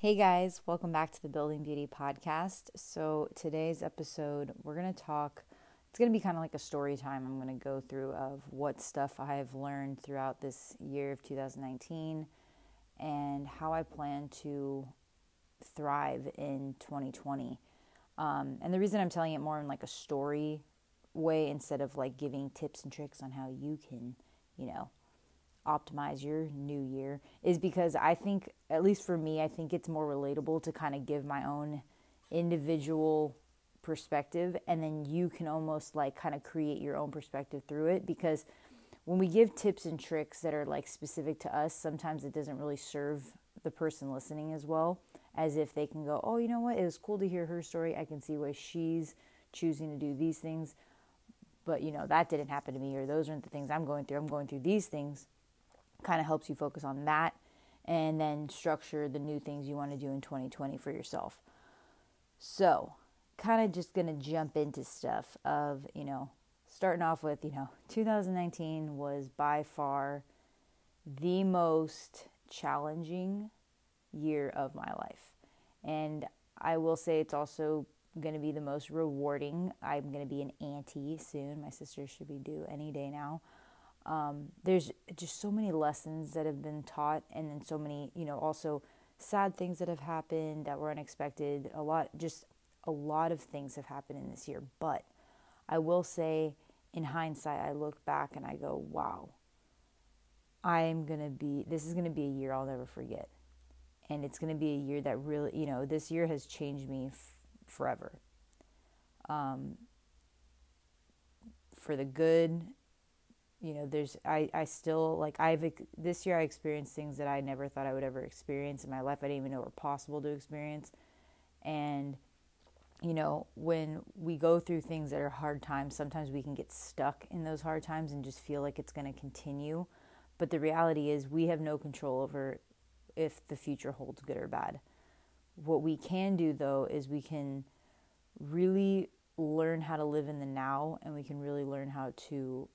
Hey guys, welcome back to the Building Beauty podcast. So, today's episode, we're going to talk, it's going to be kind of like a story time. I'm going to go through of what stuff I have learned throughout this year of 2019 and how I plan to thrive in 2020. Um, and the reason I'm telling it more in like a story way instead of like giving tips and tricks on how you can, you know, optimize your new year is because I think, at least for me, I think it's more relatable to kind of give my own individual perspective and then you can almost like kind of create your own perspective through it because when we give tips and tricks that are like specific to us, sometimes it doesn't really serve the person listening as well as if they can go, oh, you know what, it was cool to hear her story. I can see why she's choosing to do these things. But, you know, that didn't happen to me, or those aren't the things I'm going through. I'm going through these things kind of helps you focus on that and then structure the new things you want to do in 2020 for yourself. So, kind of just going to jump into stuff of, you know, starting off with, you know, 2019 was by far the most challenging year of my life. And I will say it's also going to be the most rewarding. I'm going to be an auntie soon. My sister should be due any day now um, there's just so many lessons that have been taught and then so many you know also sad things that have happened that were unexpected. A lot just a lot of things have happened in this year. But i will say in hindsight i look back and i go wow. I'm going to be this is going to be a year i'll never forget. And it's going to be a year that really you know this year has changed me f- forever. Um, for the good you know there's i i still like i've this year i experienced things that i never thought i would ever experience in my life. I didn't even know were possible to experience. And you know when we go through things that are hard times sometimes we can get stuck in those hard times and just feel like it's going to continue. But the reality is we have no control over if the future holds good or bad. What we can do though is we can really learn how to live in the now and we can really learn how to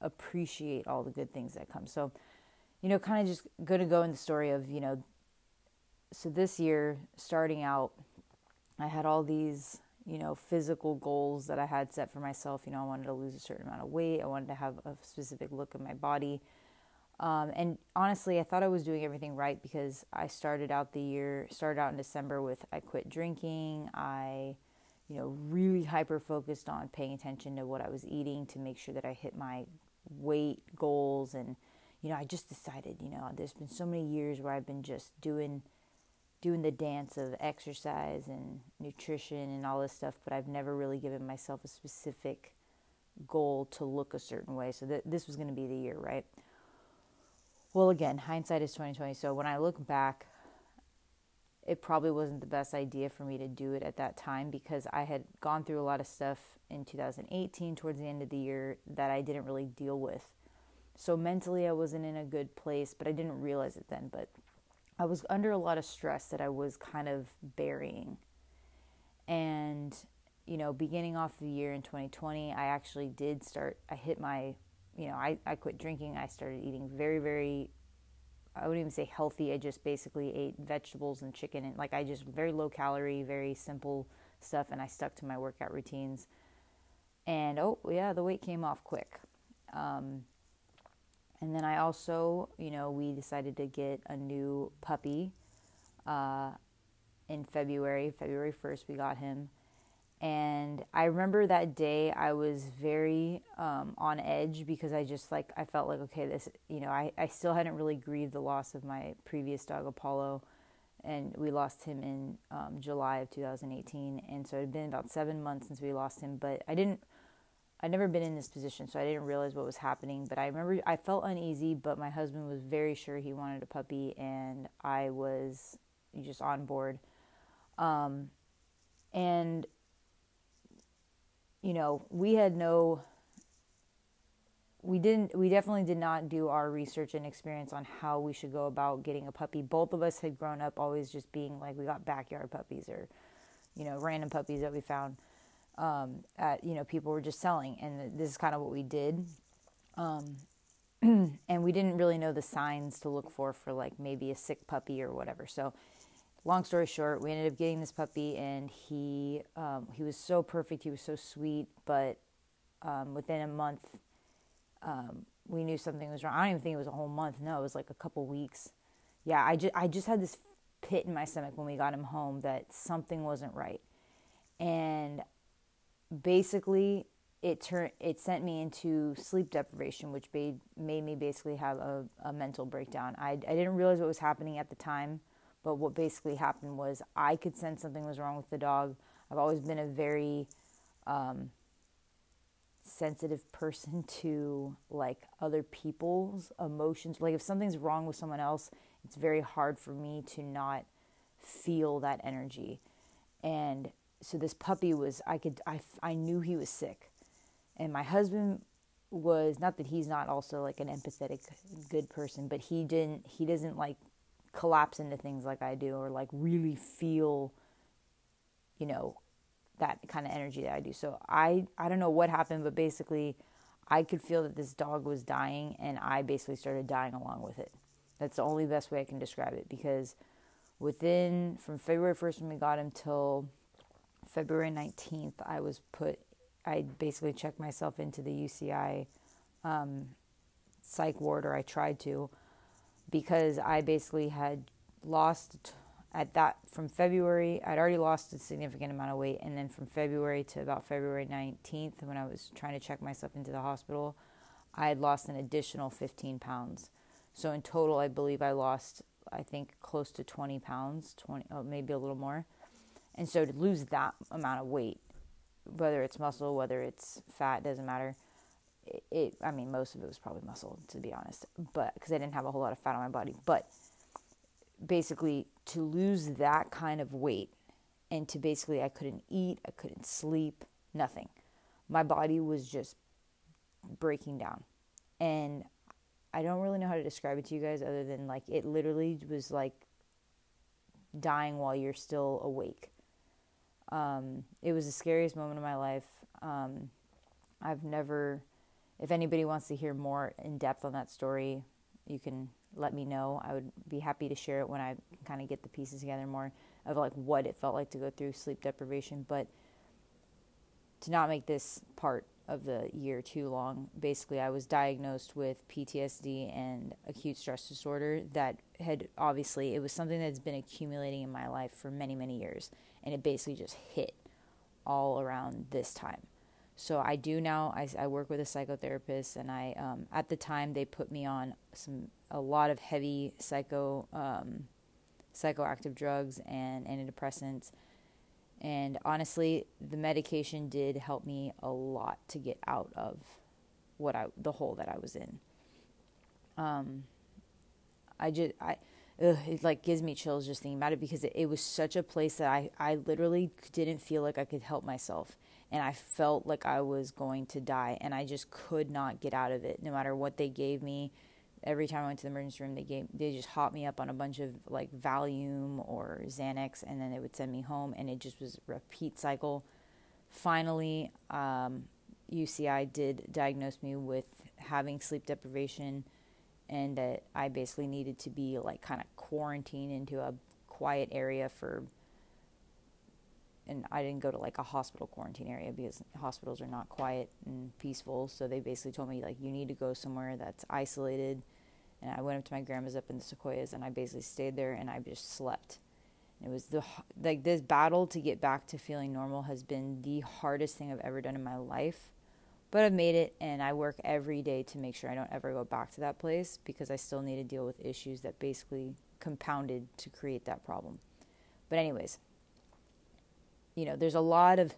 appreciate all the good things that come. So, you know, kind of just going to go in the story of, you know, so this year, starting out, I had all these, you know, physical goals that I had set for myself. You know, I wanted to lose a certain amount of weight, I wanted to have a specific look in my body. Um, and honestly, I thought I was doing everything right because I started out the year, started out in December with I quit drinking. I, you know, really hyper focused on paying attention to what I was eating to make sure that I hit my weight goals and you know i just decided you know there's been so many years where i've been just doing doing the dance of exercise and nutrition and all this stuff but i've never really given myself a specific goal to look a certain way. So th- this was going to be the year right? Well again hindsight is 2020 so when i look back it probably wasn't the best idea for me to do it at that time because I had gone through a lot of stuff in 2018 towards the end of the year that I didn't really deal with. So mentally, I wasn't in a good place, but I didn't realize it then. But I was under a lot of stress that I was kind of burying. And, you know, beginning off the year in 2020, I actually did start, I hit my, you know, I, I quit drinking. I started eating very, very I wouldn't even say healthy. I just basically ate vegetables and chicken and like I just very low calorie, very simple stuff and I stuck to my workout routines. And oh, yeah, the weight came off quick. Um, and then I also, you know, we decided to get a new puppy uh, in February. February 1st, we got him. And I remember that day I was very um, on edge because I just like, I felt like, okay, this, you know, I, I still hadn't really grieved the loss of my previous dog, Apollo. And we lost him in um, July of 2018. And so it had been about seven months since we lost him. But I didn't, I'd never been in this position, so I didn't realize what was happening. But I remember I felt uneasy, but my husband was very sure he wanted a puppy, and I was just on board. Um, and you know, we had no we didn't we definitely did not do our research and experience on how we should go about getting a puppy. Both of us had grown up always just being like we got backyard puppies or you know, random puppies that we found um, at you know, people were just selling and this is kind of what we did. Um, and we didn't really know the signs to look for for like maybe a sick puppy or whatever. So long story short, we ended up getting this puppy, and he um, he was so perfect. He was so sweet, but um, within a month, um, we knew something was wrong. I don't even think it was a whole month. No, it was like a couple weeks. Yeah, I just I just had this pit in my stomach when we got him home that something wasn't right, and basically it turned it sent me into sleep deprivation, which made made me basically have a, a mental breakdown. I I didn't realize what was happening at the time but what basically happened was I could sense something was wrong with the dog. I've always been a very um, sensitive person to like other people's emotions. Like if something's wrong with someone else, it's very hard for me to not feel that energy. And so this puppy was I could I I knew he was sick. And my husband was not that he's not also like an empathetic good person, but he didn't he doesn't like collapse into things like I do or like really feel you know that kind of energy that I do. So I I don't know what happened but basically I could feel that this dog was dying and I basically started dying along with it. That's the only best way I can describe it because within from February 1st when we got him till February 19th I was put I basically checked myself into the UCI um, psych ward or I tried to because I basically had lost at that from February, I'd already lost a significant amount of weight. And then from February to about February 19th, when I was trying to check myself into the hospital, I had lost an additional 15 pounds. So in total, I believe I lost, I think, close to 20 pounds, 20, oh, maybe a little more. And so to lose that amount of weight, whether it's muscle, whether it's fat, doesn't matter it, I mean, most of it was probably muscle, to be honest, but because I didn't have a whole lot of fat on my body. But basically, to lose that kind of weight and to basically, I couldn't eat, I couldn't sleep, nothing. My body was just breaking down. And I don't really know how to describe it to you guys other than like it literally was like dying while you're still awake. Um, it was the scariest moment of my life. Um, I've never if anybody wants to hear more in depth on that story, you can let me know. I would be happy to share it when I kind of get the pieces together more of like what it felt like to go through sleep deprivation. But to not make this part of the year too long, basically, I was diagnosed with PTSD and acute stress disorder that had obviously, it was something that's been accumulating in my life for many, many years. And it basically just hit all around this time. So I do now. I, I work with a psychotherapist, and I um, at the time they put me on some a lot of heavy psycho um, psychoactive drugs and antidepressants. And honestly, the medication did help me a lot to get out of what I the hole that I was in. Um, I just I. Ugh, it like gives me chills just thinking about it because it, it was such a place that I, I literally didn't feel like I could help myself and I felt like I was going to die and I just could not get out of it no matter what they gave me. Every time I went to the emergency room they gave they just hot me up on a bunch of like Valium or Xanax and then they would send me home and it just was a repeat cycle. Finally um, UCI did diagnose me with having sleep deprivation and that I basically needed to be like kind of quarantined into a quiet area for and I didn't go to like a hospital quarantine area because hospitals are not quiet and peaceful. So they basically told me like you need to go somewhere that's isolated. And I went up to my grandma's up in the Sequoias, and I basically stayed there and I just slept. And it was the like this battle to get back to feeling normal has been the hardest thing I've ever done in my life. But I've made it, and I work every day to make sure I don't ever go back to that place because I still need to deal with issues that basically compounded to create that problem. But anyways, you know, there's a lot of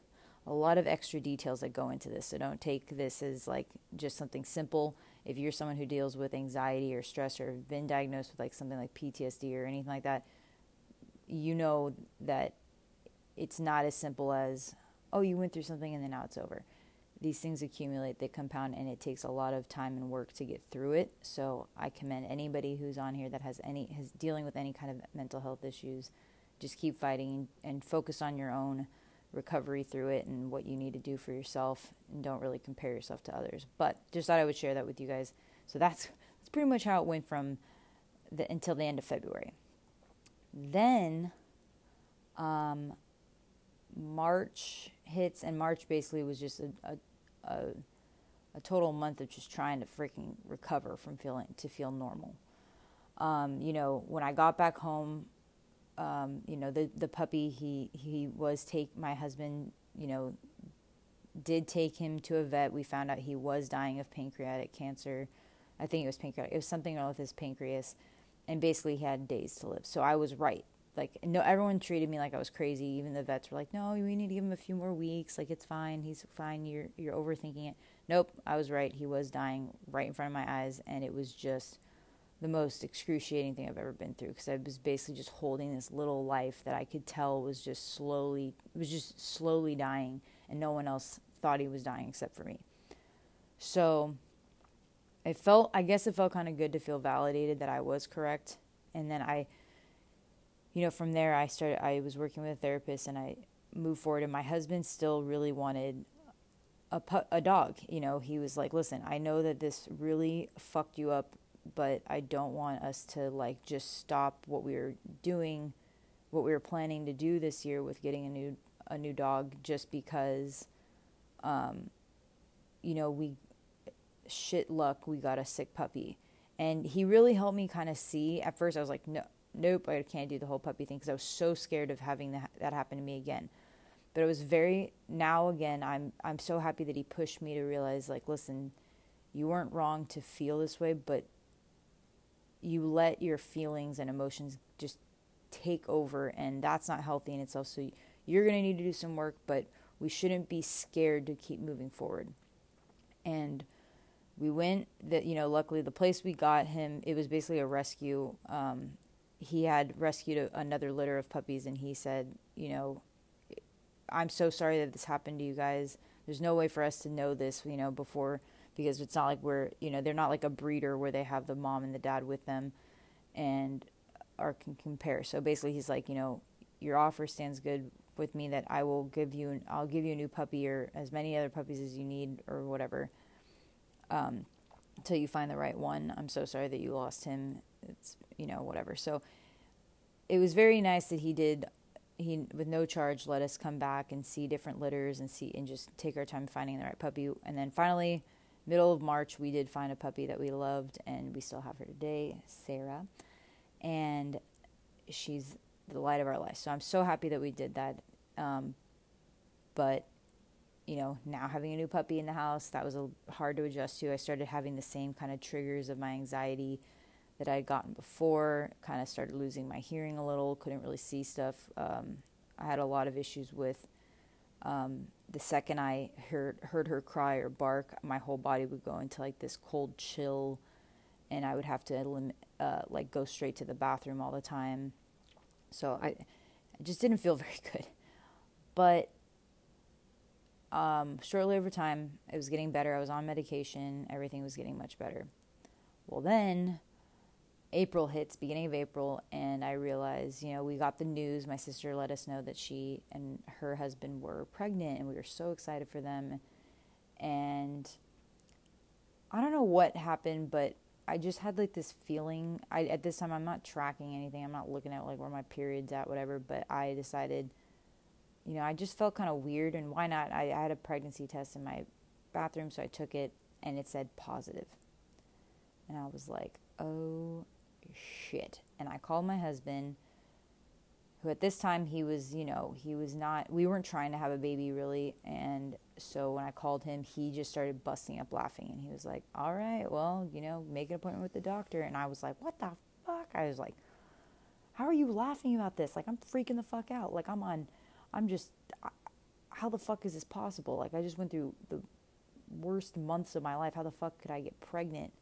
a lot of extra details that go into this. So don't take this as like just something simple. If you're someone who deals with anxiety or stress or been diagnosed with like something like PTSD or anything like that, you know that it's not as simple as, oh, you went through something and then now it's over. These things accumulate, they compound, and it takes a lot of time and work to get through it. So I commend anybody who's on here that has any has dealing with any kind of mental health issues just keep fighting and focus on your own recovery through it and what you need to do for yourself and don't really compare yourself to others. But just thought I would share that with you guys. So that's that's pretty much how it went from the until the end of February. Then Um, March hits, and March basically was just a, a, a, a, total month of just trying to freaking recover from feeling to feel normal. Um, you know, when I got back home, um, you know, the the puppy he he was take my husband, you know, did take him to a vet. We found out he was dying of pancreatic cancer. I think it was pancreatic. It was something wrong with his pancreas, and basically he had days to live. So I was right like no everyone treated me like I was crazy. Even the vets were like, "No, we need to give him a few more weeks. Like it's fine. He's fine. You're you're overthinking it." Nope, I was right. He was dying right in front of my eyes and it was just the most excruciating thing I've ever been through because I was basically just holding this little life that I could tell was just slowly was just slowly dying and no one else thought he was dying except for me. So it felt I guess it felt kind of good to feel validated that I was correct and then I you know, from there, I started, I was working with a therapist and I moved forward. And my husband still really wanted a, pu- a dog. You know, he was like, listen, I know that this really fucked you up, but I don't want us to like just stop what we were doing, what we were planning to do this year with getting a new, a new dog just because, um, you know, we, shit luck, we got a sick puppy. And he really helped me kind of see. At first, I was like, no, nope, I can't do the whole puppy thing because I was so scared of having that, that happen to me again. But it was very now again. I'm I'm so happy that he pushed me to realize like, listen, you weren't wrong to feel this way, but you let your feelings and emotions just take over, and that's not healthy in itself. So you're gonna need to do some work, but we shouldn't be scared to keep moving forward. And we went that you know luckily the place we got him it was basically a rescue um, he had rescued a, another litter of puppies and he said, you know, I'm so sorry that this happened to you guys. There's no way for us to know this, you know, before because it's not like we're, you know, they're not like a breeder where they have the mom and the dad with them and are can compare. So basically he's like, you know, your offer stands good with me that I will give you I'll give you a new puppy or as many other puppies as you need or whatever. Um, until you find the right one. I'm so sorry that you lost him it's you know whatever. So it was very nice that he did he with no charge let us come back and see different litters and see and just take our time finding the right puppy. And then finally, middle of March, we did find a puppy that we loved and we still have her today, Sarah. And she's the light of our life. So I'm so happy that we did that. Um, but you know, now having a new puppy in the house, that was a, hard to adjust to. I started having the same kind of triggers of my anxiety that I had gotten before. Kind of started losing my hearing a little, couldn't really see stuff. Um, I had a lot of issues with um, the second I heard heard her cry or bark, my whole body would go into like this cold chill, and I would have to uh, like go straight to the bathroom all the time. So I, I just didn't feel very good. But um, shortly over time, it was getting better. I was on medication. Everything was getting much better. Well, then April hits, beginning of April, and I realized, you know, we got the news. My sister let us know that she and her husband were pregnant, and we were so excited for them. And I don't know what happened, but I just had like this feeling. I at this time I'm not tracking anything. I'm not looking at like where my period's at, whatever. But I decided, you know, I just felt kind of weird, and why not? I, I had a pregnancy test in my bathroom, so I took it, and it said positive. And I was like, oh shit. And I called my husband, who at this time he was, you know, he was not, we weren't trying to have a baby really. And so when I called him, he just started busting up laughing. And he was like, all right, well, you know, make an appointment with the doctor. And I was like, what the fuck? I was like, how are you laughing about this? Like, I'm freaking the fuck out. Like, I'm on, I'm just, how the fuck is this possible? Like, I just went through the worst months of my life. How the fuck could I get pregnant?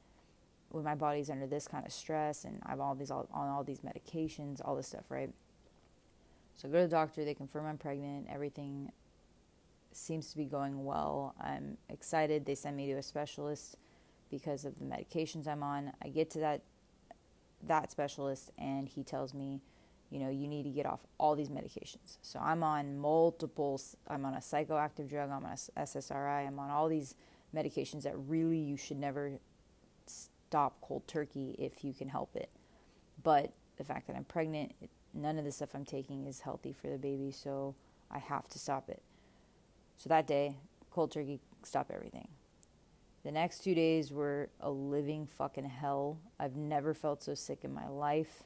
When my body's under this kind of stress and I've all these all, on all these medications, all this stuff, right? So I go to the doctor, they confirm I'm pregnant, everything seems to be going well. I'm excited. They send me to a specialist because of the medications I'm on. I get to that that specialist and he tells me, you know, you need to get off all these medications. So I'm on multiple I'm on a psychoactive drug, I'm on a SSRI, I'm on all these medications that really you should never stop cold turkey if you can help it. But the fact that I'm pregnant, none of the stuff I'm taking is healthy for the baby, so I have to stop it. So that day, cold turkey, stop everything. The next two days were a living fucking hell. I've never felt so sick in my life.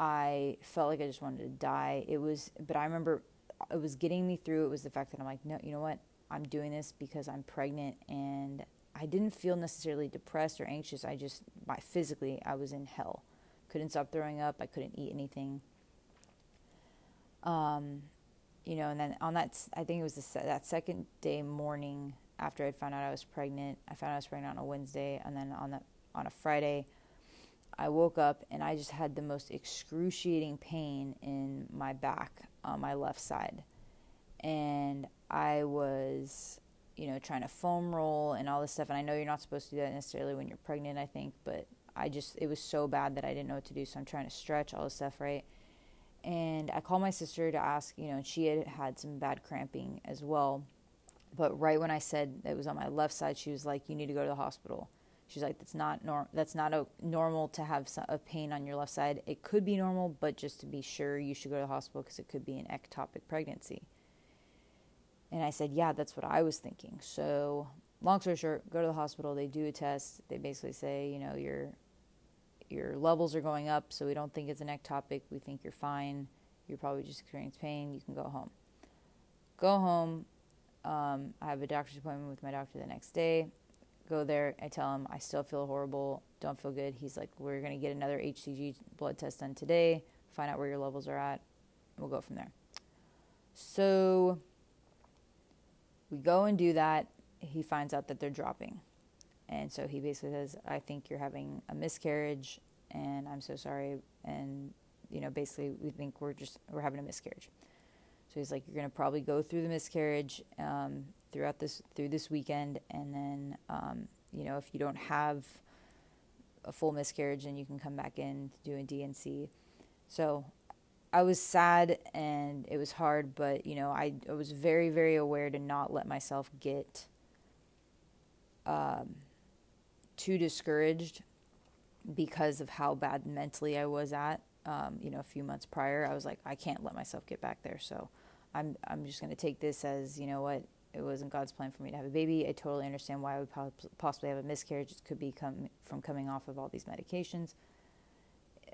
I felt like I just wanted to die. It was, but I remember it was getting me through. It was the fact that I'm like, no, you know what? I'm doing this because I'm pregnant and I didn't feel necessarily depressed or anxious. I just, my, physically, I was in hell. Couldn't stop throwing up. I couldn't eat anything. Um, you know, and then on that, I think it was the, that second day morning after I found out I was pregnant. I found out I was pregnant on a Wednesday, and then on that on a Friday, I woke up and I just had the most excruciating pain in my back on my left side, and I was, you know, trying to foam roll and all this stuff. And I know you're not supposed to do that necessarily when you're pregnant, I think, but I just it was so bad that I didn't know what to do. So I'm trying to stretch all this stuff, right? And I called my sister to ask, you know, she had had some bad cramping as well. But right when I said it was on my left side, she was like, "You need to go to the hospital." She's like, "That's not normal. That's not a normal to have a pain on your left side. It could be normal, but just to be sure, you should go to the hospital because it could be an ectopic pregnancy." And I said, "Yeah, that's what I was thinking." So, long story short, go to the hospital. They do a test. They basically say, you know, your your levels are going up, so we don't think it's an ectopic. We think you're fine. You're probably just experiencing pain. You can go home. Go home. Um, I have a doctor's appointment with my doctor the next day. Go there. I tell him I still feel horrible. Don't feel good. He's like, we're going to get another HCG blood test done today. Find out where your levels are at. We'll go from there. So we go and do that. He finds out that they're dropping. And so he basically says, I think you're having a miscarriage and I'm so sorry. And, you know, basically we think we're just, we're having a miscarriage. So he's like, you're going to probably go through the miscarriage um, throughout this, through this weekend. And then, um, you know, if you don't have a full miscarriage, then you can come back in to do a D&C. So I was sad and it was hard, but, you know, I, I was very, very aware to not let myself get, um, too discouraged because of how bad mentally I was at. Um, you know, a few months prior, I was like, I can't let myself get back there. So I'm I'm just going to take this as you know what it wasn't God's plan for me to have a baby. I totally understand why I would possibly have a miscarriage. It could be come from coming off of all these medications.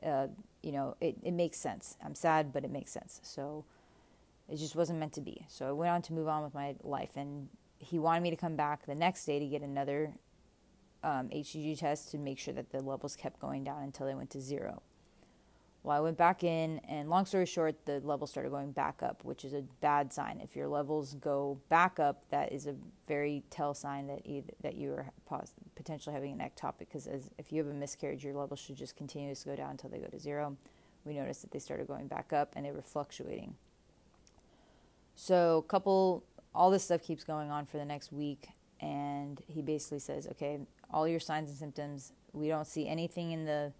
Uh, you know, it, it makes sense. I'm sad, but it makes sense. So it just wasn't meant to be. So I went on to move on with my life, and he wanted me to come back the next day to get another um, HCG test to make sure that the levels kept going down until they went to zero. Well, I went back in, and long story short, the levels started going back up, which is a bad sign. If your levels go back up, that is a very tell sign that you, that you are potentially having an ectopic. Because if you have a miscarriage, your levels should just continue to go down until they go to zero. We noticed that they started going back up, and they were fluctuating. So, couple, all this stuff keeps going on for the next week, and he basically says, "Okay, all your signs and symptoms. We don't see anything in the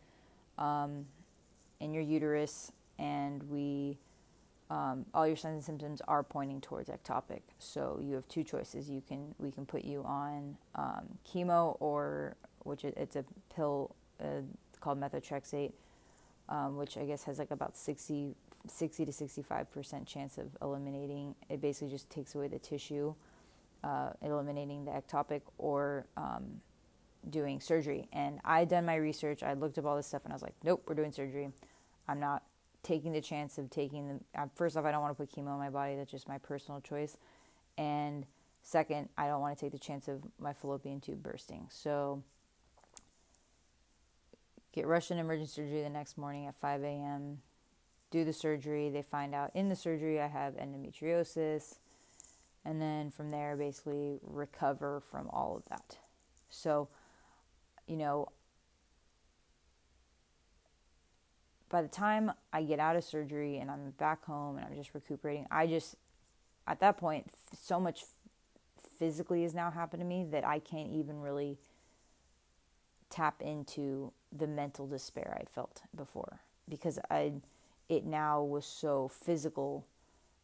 um, in your uterus, and we um, all your signs and symptoms are pointing towards ectopic. So you have two choices. You can we can put you on um, chemo or which it's a pill uh, called methotrexate, um, which I guess has like about 60, 60 to 65 percent chance of eliminating. It basically just takes away the tissue, uh, eliminating the ectopic, or um, doing surgery. And I done my research. I looked up all this stuff and I was like, nope, we're doing surgery. I'm not taking the chance of taking the. Uh, first off, I don't want to put chemo in my body. That's just my personal choice. And second, I don't want to take the chance of my fallopian tube bursting. So get rushed in emergency surgery the next morning at 5 a.m. Do the surgery. They find out in the surgery I have endometriosis. And then from there, basically recover from all of that. So you know, by the time I get out of surgery and I'm back home and I'm just recuperating, I just, at that point, so much physically has now happened to me that I can't even really tap into the mental despair I felt before because I, it now was so physical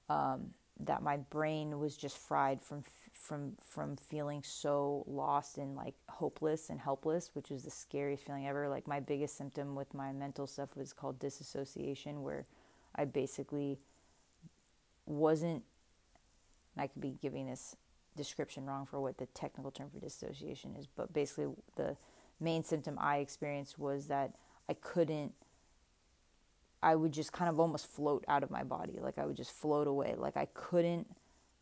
um, that my brain was just fried from from from feeling so lost and like hopeless and helpless, which was the scariest feeling ever. Like my biggest symptom with my mental stuff was called disassociation, where I basically wasn't. I could be giving this description wrong for what the technical term for dissociation is, but basically the main symptom I experienced was that I couldn't I would just kind of almost float out of my body. Like I would just float away. Like I couldn't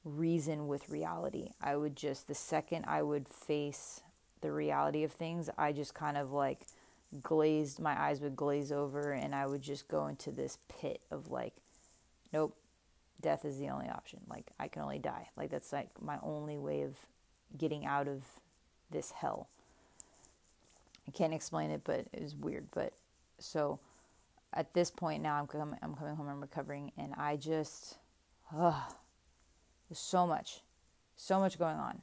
reason with reality. I would just, the second I would face the reality of things, I just kind of like glazed, my eyes would glaze over and I would just go into this pit of like, nope, death is the only option. Like I can only die. Like that's like my only way of getting out of this hell. I can't explain it, but it was weird. But so, at this point now I'm coming, I'm coming home, I'm recovering, and I just, ugh, there's so much, so much going on.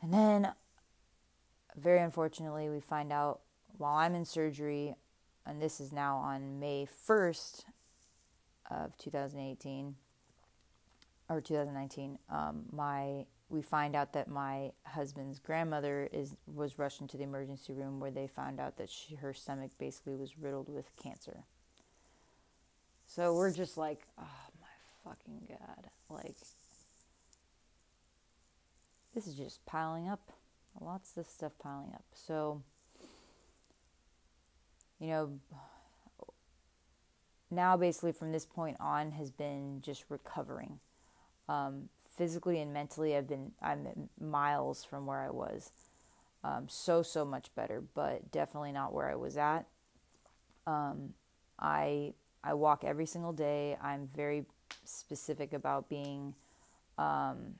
And then, very unfortunately, we find out while I'm in surgery, and this is now on May 1st of 2018 or 2019, um, my we find out that my husband's grandmother is was rushed into the emergency room where they found out that she, her stomach basically was riddled with cancer. So we're just like, oh my fucking god, like this is just piling up. Lots of stuff piling up. So you know now basically from this point on has been just recovering. Um, physically and mentally I've been I'm miles from where I was. Um, so so much better, but definitely not where I was at. Um, I I walk every single day. I'm very specific about being um,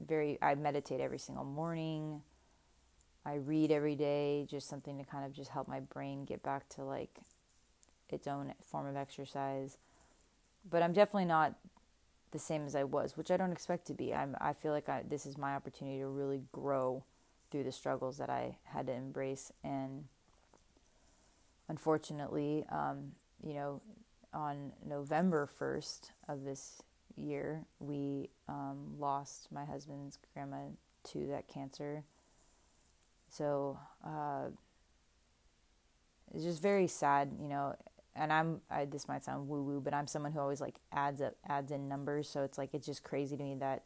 very. I meditate every single morning. I read every day, just something to kind of just help my brain get back to like its own form of exercise. But I'm definitely not the same as I was, which I don't expect to be. I'm, I feel like I, this is my opportunity to really grow through the struggles that I had to embrace. And unfortunately, um, you know, on November 1st of this year, we um, lost my husband's grandma to that cancer. So uh, it's just very sad, you know and I'm I, this might sound woo woo, but I'm someone who always like adds up adds in numbers. So it's like it's just crazy to me that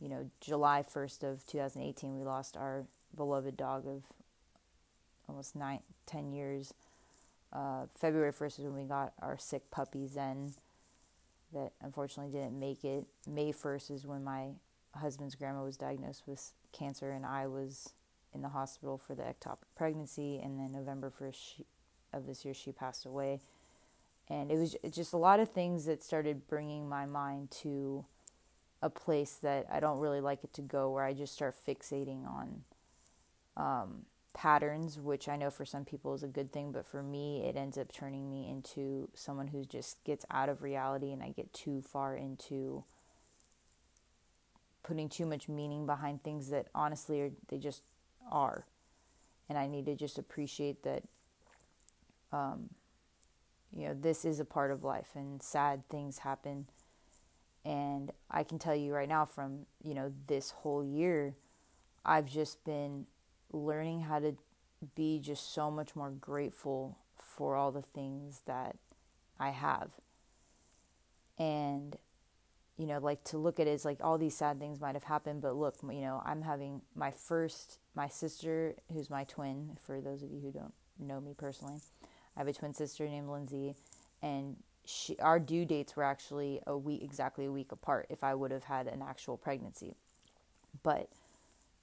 you know July 1st of 2018 we lost our beloved dog of almost nine ten years. Uh, February 1st is when we got our sick puppy Zen that unfortunately didn't make it. May 1st is when my husband's grandma was diagnosed with cancer and I was in the hospital for the ectopic pregnancy. And then November 1st of this year, she passed away and it was just a lot of things that started bringing my mind to a place that I don't really like it to go, where I just start fixating on um, patterns, which I know for some people is a good thing, but for me, it ends up turning me into someone who just gets out of reality, and I get too far into putting too much meaning behind things that honestly are they just are, and I need to just appreciate that. Um, you know, this is a part of life and sad things happen. And I can tell you right now from, you know, this whole year, I've just been learning how to be just so much more grateful for all the things that I have. And, you know, like to look at it as like all these sad things might have happened, but look, you know, I'm having my first, my sister, who's my twin, for those of you who don't know me personally, I have a twin sister named Lindsay, and she, our due dates were actually a week, exactly a week apart. If I would have had an actual pregnancy, but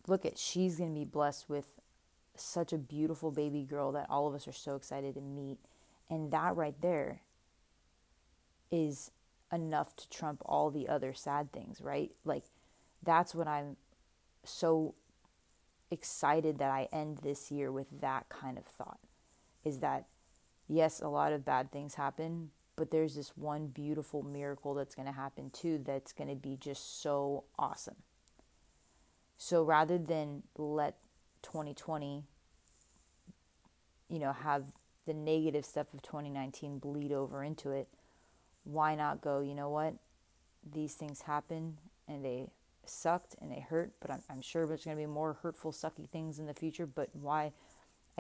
look at she's going to be blessed with such a beautiful baby girl that all of us are so excited to meet, and that right there is enough to trump all the other sad things, right? Like that's what I'm so excited that I end this year with that kind of thought is that yes, a lot of bad things happen, but there's this one beautiful miracle that's going to happen too that's going to be just so awesome. So rather than let 2020, you know, have the negative stuff of 2019 bleed over into it, why not go, you know what? These things happen and they sucked and they hurt, but I'm, I'm sure there's going to be more hurtful, sucky things in the future. But why?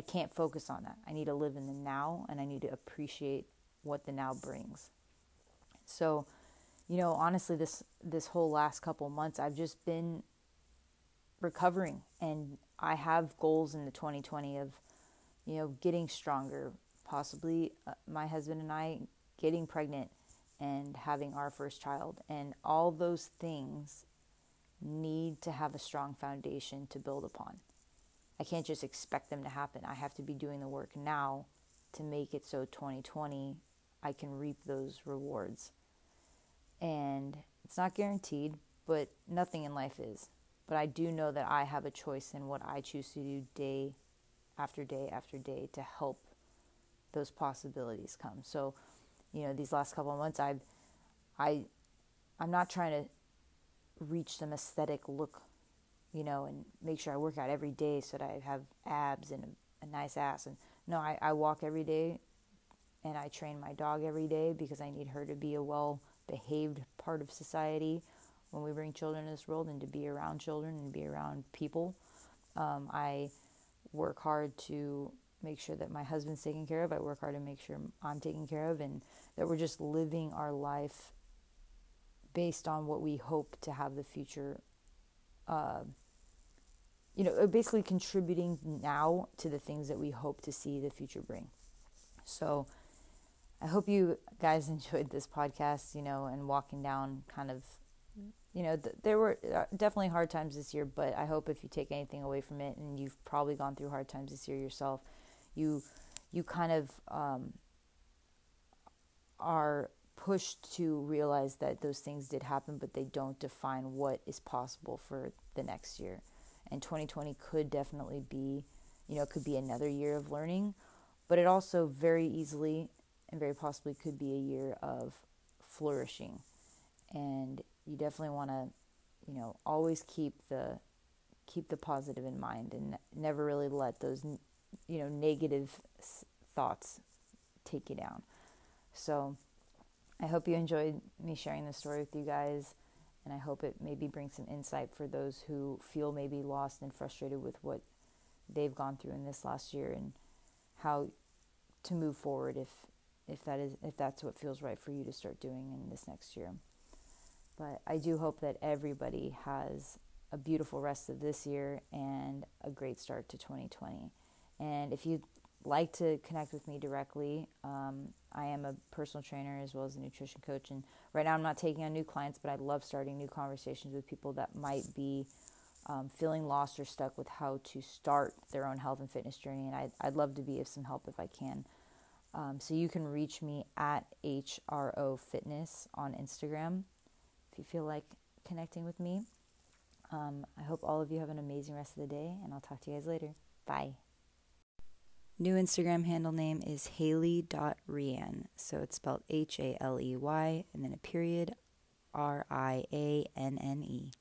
I can't focus on that. I need to live in the now and I need to appreciate what the now brings. So, you know, honestly, this this whole last couple months, I've just been recovering, and I have goals in the 2020 of, you know, getting stronger. Possibly, uh, my husband and I getting pregnant and having our first child, and all those things need to have a strong foundation to build upon. I can't just expect them to happen. I have to be doing the work now to make it so 2020 I can reap those rewards. And it's not guaranteed, but nothing in life is. But I do know that I have a choice in what I choose to do day after day after day to help those possibilities come. So, you know, these last couple of months I've I I'm not trying to reach some aesthetic look, you know, and make sure I work out every day so that I have abs and a, a nice ass. And no, I, I walk every day and I train my dog every day because I need her to be a well behaved part of society when we bring children into this world and to be around children and be around people. Um, I work hard to make sure that my husband's taken care of. I work hard to make sure I'm taken care of and that we're just living our life based on what we hope to have the future. Uh, you know, basically contributing now to the things that we hope to see the future bring. So I hope you guys enjoyed this podcast, you know, and walking down kind of, you know, th- there were uh, definitely hard times this year, but I hope if you take anything away from it, and you've probably gone through hard times this year yourself, you you kind of um, are pushed to realize that those things did happen, but they don't define what is possible for the next year. And 2020 could definitely be, you know, could be another year of learning, but it also very easily and very possibly could be a year of flourishing. And you definitely want to, you know, always keep the keep the positive in mind and never really let those, you know, negative thoughts take you down. So, I hope you enjoyed me sharing this story with you guys, and I hope it maybe brings some insight for those who feel maybe lost and frustrated with what they've gone through in this last year and how to move forward if if that is if that's what feels right for you to start doing in this next year. But I do hope that everybody has a beautiful rest of this year and a great start to 2020. And if you'd like to connect with me directly, um, I am a personal trainer as well as a nutrition coach. And right now, I'm not taking on new clients, but I love starting new conversations with people that might be um, feeling lost or stuck with how to start their own health and fitness journey. And I'd, I'd love to be of some help if I can. Um, so you can reach me at HRO Fitness on Instagram if you feel like connecting with me. Um, I hope all of you have an amazing rest of the day, and I'll talk to you guys later. Bye. New Instagram handle name is Haley.Rianne. So it's spelled H A L E Y and then a period R I A N N E.